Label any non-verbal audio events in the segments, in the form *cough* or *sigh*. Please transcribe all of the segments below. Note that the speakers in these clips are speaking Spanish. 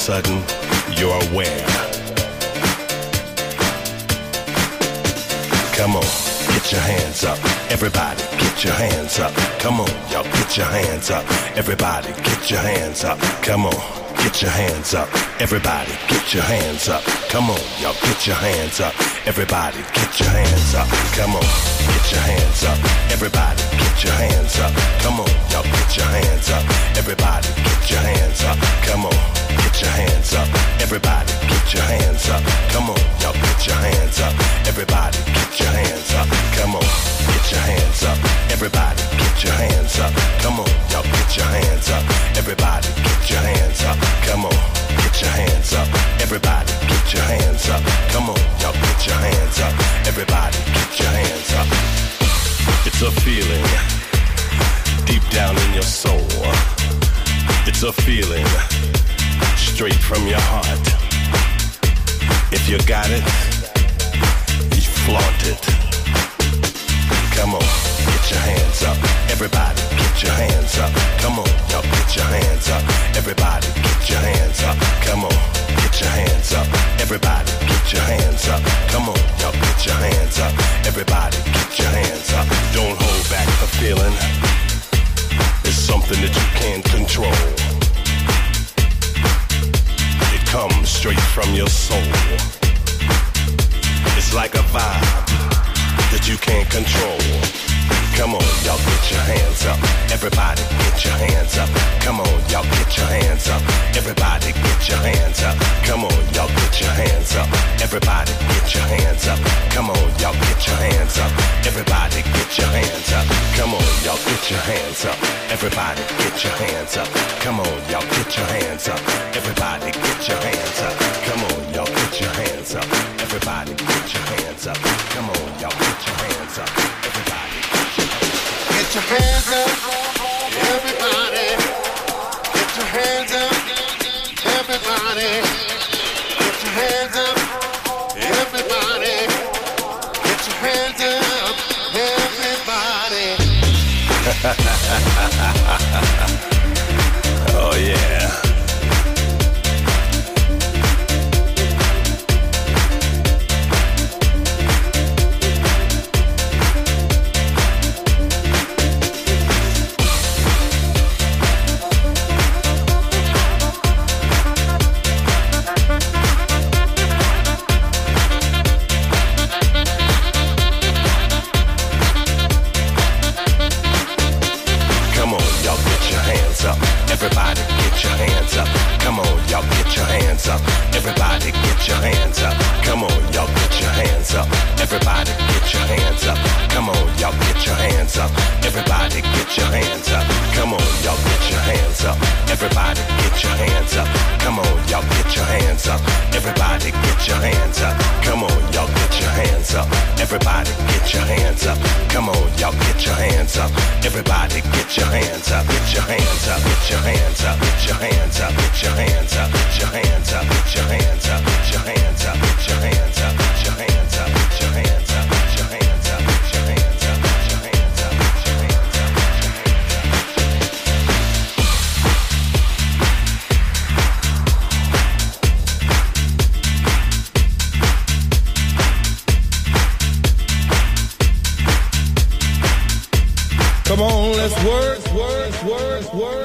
Sudden, you're aware. Come on, get your hands up. Everybody, get your hands up. Come on, y'all, get your hands up. Everybody, get your hands up. Come on. Get your hands up. Everybody, get your hands up. Come on, y'all, get your hands up. Everybody, get your hands up. Come on, get your hands up. Everybody, get your hands up. Come on, y'all, get your hands up. Everybody, get your hands up. Come on, get your hands up. Everybody, get your hands up. Come on, y'all, get your hands up. Everybody, get your hands up. Come on, get your hands up. Everybody, get your hands up. Come on, y'all, get your hands up. Everybody, get your hands up. Come on, get your hands up. Everybody, get your hands up. Come on, y'all get your hands up. Everybody, get your hands up. It's a feeling deep down in your soul. It's a feeling from your heart. If you got it, *laughs* oh yeah.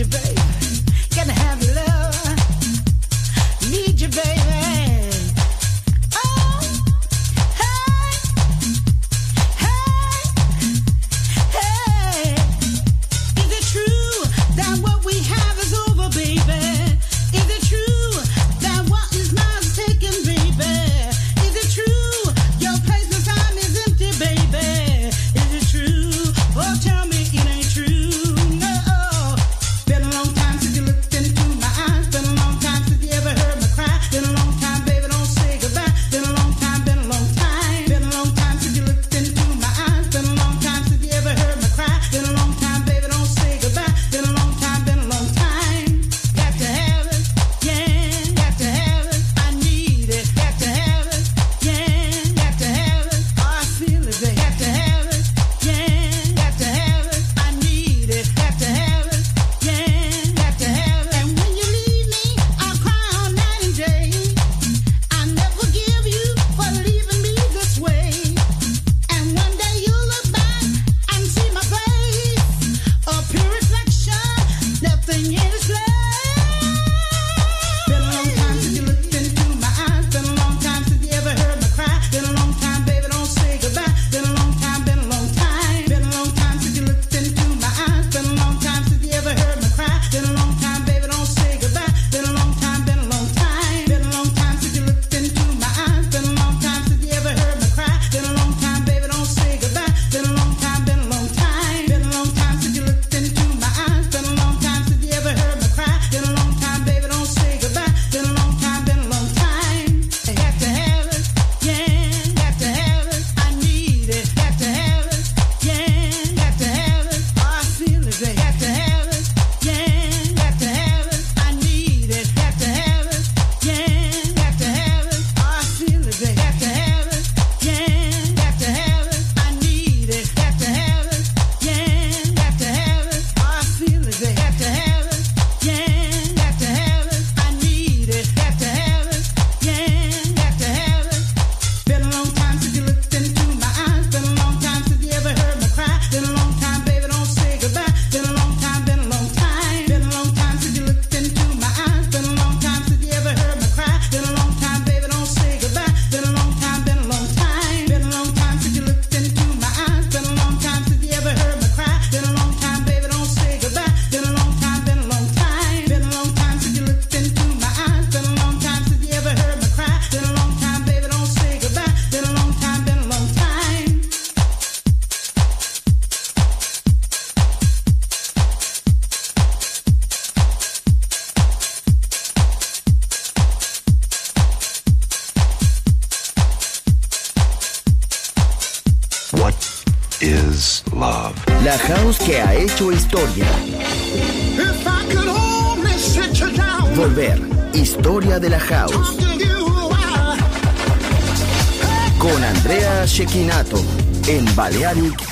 You bet.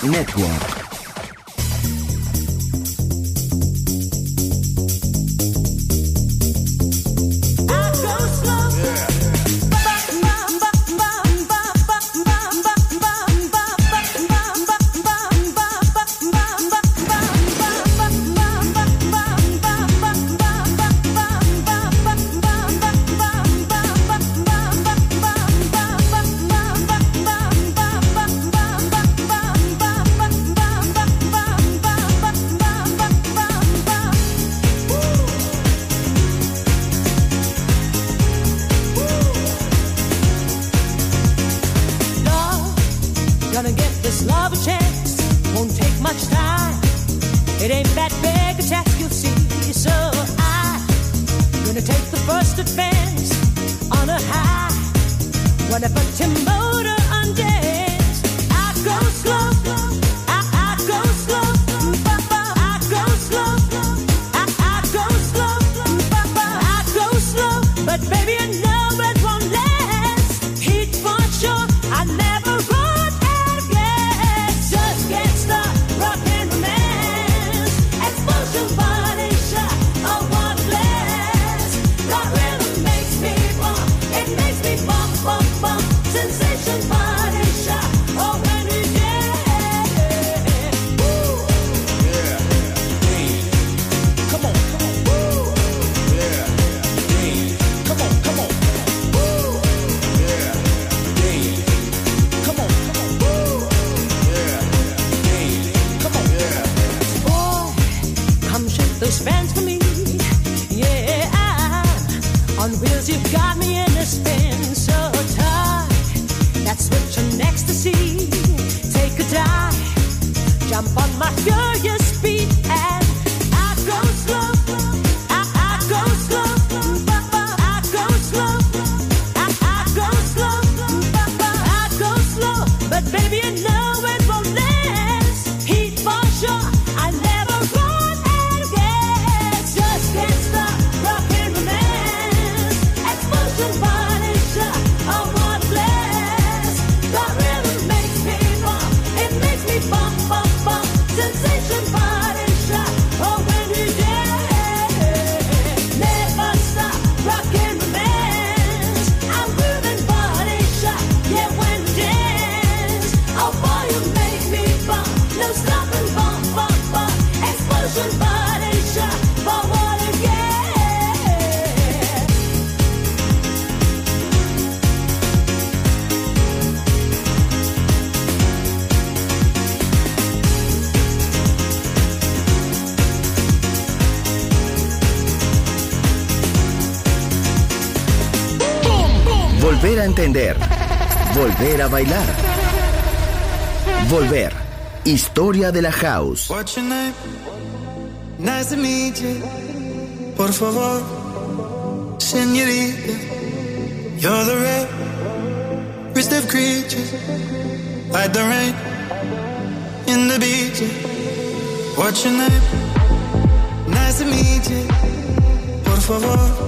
Network. aprender a bailar. Volver. Historia de la house. Nice to meet you. Por favor, señorita. You're the red, rarest of creatures. Like the rain in the beach. What's your name? Nice to meet you. Por favor.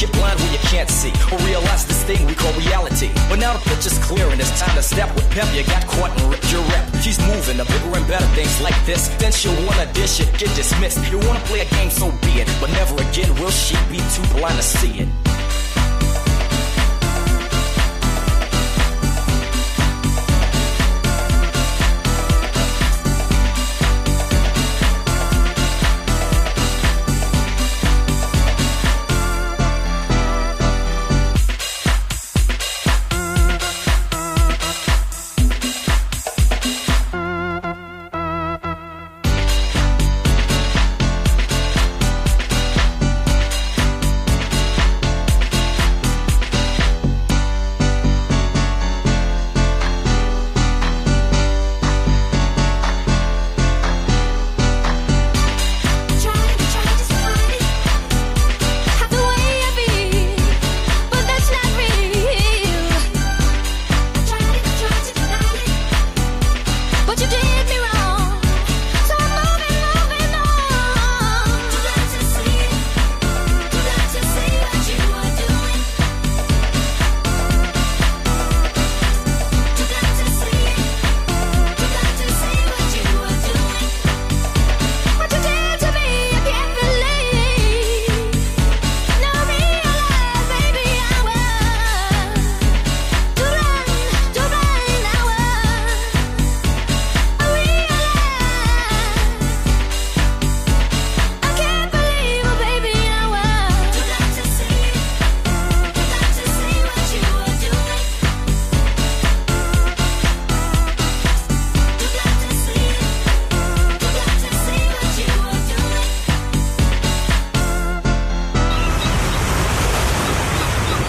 You blind when you can't see or realize this thing we call reality. But now the picture's clear and it's time to step with pep. You got caught and ripped your rep. She's moving to bigger and better things like this. Then she'll wanna dish it, get dismissed. You wanna play a game, so be it. But never again will she be too blind to see it.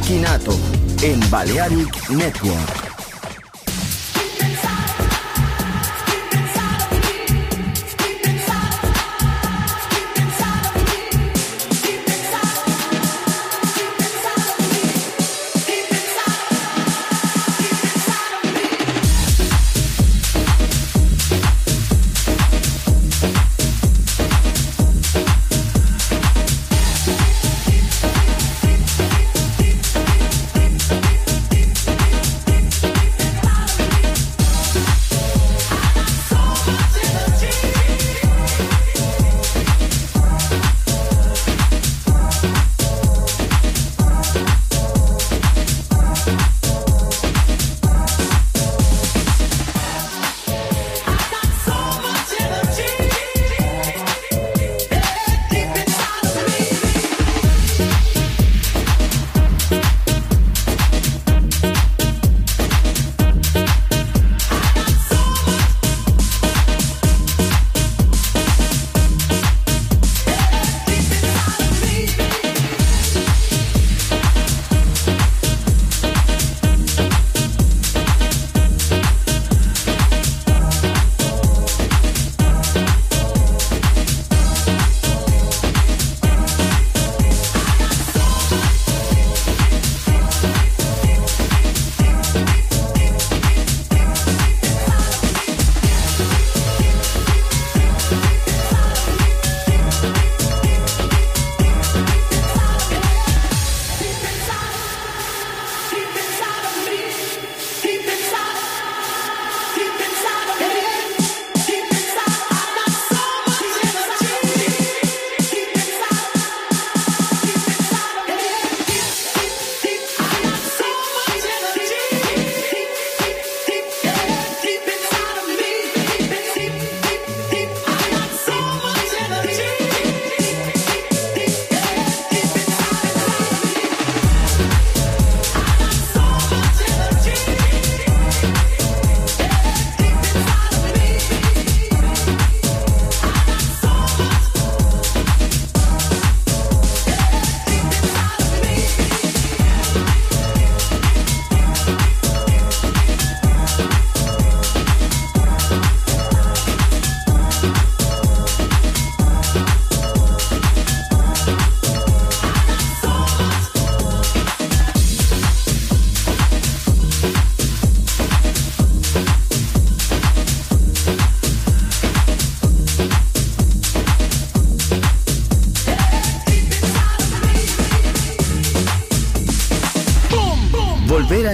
Kinato en Balearic Network.